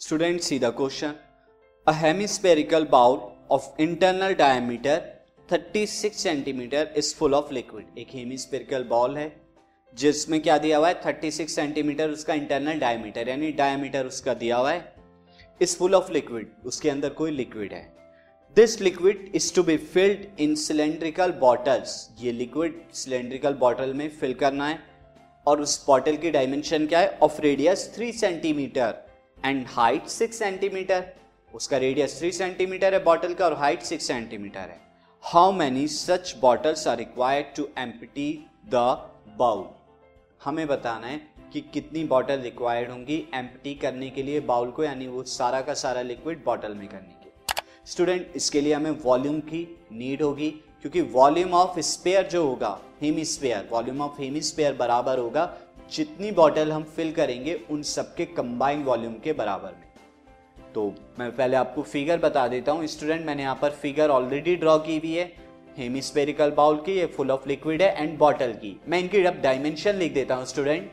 Students, see the question. A hemispherical bowl of internal diameter 36 centimetre is full of liquid एक hemispherical ball है जिसमें क्या दिया हुआ है? 36 सेंटीमीटर उसका इंटरनल डायमीटर यानी डायमीटर उसका दिया हुआ है इज़ फुल ऑफ़ लिक्विड उसके अंदर कोई लिक्विड है। This liquid is to be filled in cylindrical bottles ये लिक्विड सिलेंड्रिकल बॉटल में फिल करना है और उस बॉटल की डायमेंशन क्या है? Of radius three centimetre and height six centimetre, उसका रेडियस थ्री सेंटीमीटर है बॉटल का और हाइट सिक्स सेंटीमीटर है। How many such bottles are required to empty the bowl हमें बताना है कि कितनी बॉटल रिक्वायर्ड होंगी एम्पटी करने के लिए बाउल को, यानी वो सारा का सारा लिक्विड बॉटल में करने के स्टूडेंट इसके लिए हमें वॉल्यूम की नीड होगी, क्योंकि वॉल्यूम ऑफ़ स्पेयर जो होगा hemisphere volume of hemisphere बराबर होगा जितनी बॉटल हम फिल करेंगे, उन सबके कंबाइंड वॉल्यूम के बराबर में। तो मैं पहले आपको फिगर बता देता हूँ स्टूडेंट मैंने यहाँ पर फिगर ऑलरेडी ड्रॉ की हुई है। हेमिस्पेरिकल बाउल की, ये फुल ऑफ़ लिक्विड है एंड बॉटल की। मैं इनकी अब डायमेंशन लिख देता हूँ student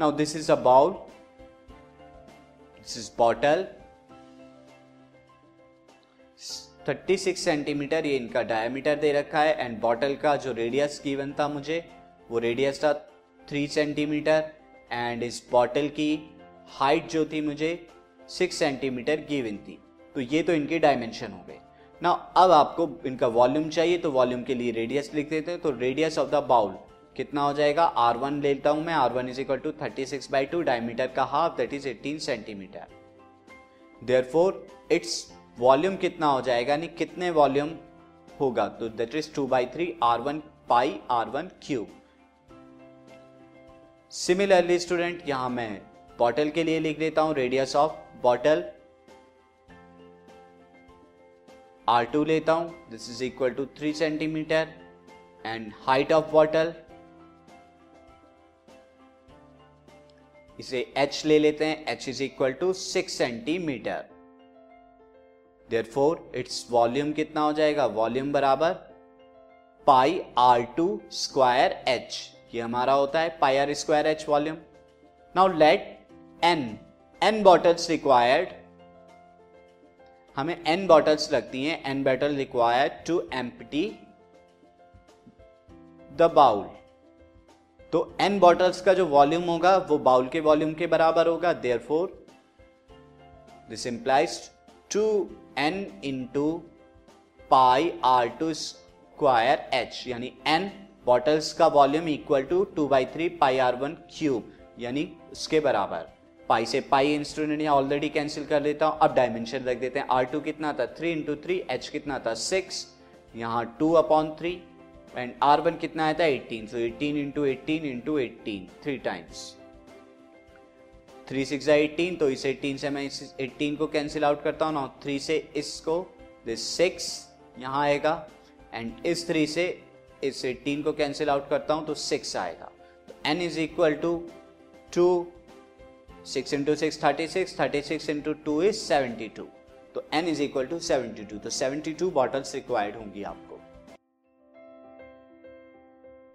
now this is a bowl this is bottle 36 centimetre ये इनका डायमीटर दे रखा है एंड बॉटल का जो रेडियस गिवन था मुझे, वो रेडियस था 3 सेंटीमीटर एंड इस बॉटल की हाइट जो थी मुझे 6 सेंटीमीटर गिवन थी। तो ये तो इनके डायमेंशन हो गए। ना अब आपको इनका वॉल्यूम चाहिए तो वॉल्यूम के लिए रेडियस लिख देते हैं। तो रेडियस ऑफ़ द बाउल कितना हो जाएगा? आर वन लेता हूँ मैं। R one is equal to thirty six by two diameter का half that is eighteen centimetre therefore its volume कितना हो जाएगा? यानी कितने वॉल्यूम होगा? तो that is two by three R one pi R one cube similarly student यहाँ मैं बॉटल के लिए लिख देता हूँ radius of bottle R two लेता हूँ this is equal to three centimetre and height of bottle इसे h ले लेते हैं, h is equal to six centimetre therefore its volume कितना हो जाएगा? वॉल्यूम बराबर pi R two square H ये हमारा होता है pi R square H volume now let N N bottles required हमें एन बॉटल्स लगती हैं. N bottle required to empty the bowl तो एन बॉटल्स का जो वॉल्यूम होगा, वो बाउल के वॉल्यूम के बराबर होगा. Therefore this implies to N into pi R two square H यानी एन बॉटल्स का volume equal to two by three pi R one cube यानी उसके बराबर। पाई से पाई इंस्ट्रूमेंट यहाँ ऑलरेडी कैंसिल कर देता हूँ। अब डायमेंशन रख देते हैं। आर टू कितना था? थ्री इंटू थ्री एच कितना था? सिक्स यहाँ two upon three and R one कितना आया था? Eighteen so eighteen into eighteen into eighteen three times three six eighteen तो इस एटीन से मैं इस एटीन को कैंसिल आउट करता हूँ। ना थ्री से इसको दिस सिक्स यहाँ आएगा एंड इस थ्री से इस एटीन को कैंसिल आउट करता हूँ तो सिक्स आएगा। तो N is equal to two six into six thirty six thirty six into two is seventy two तो N is equal to seventy two तो सेवेंटी टू बॉटल्स रिक्वायर्ड होंगी आपको।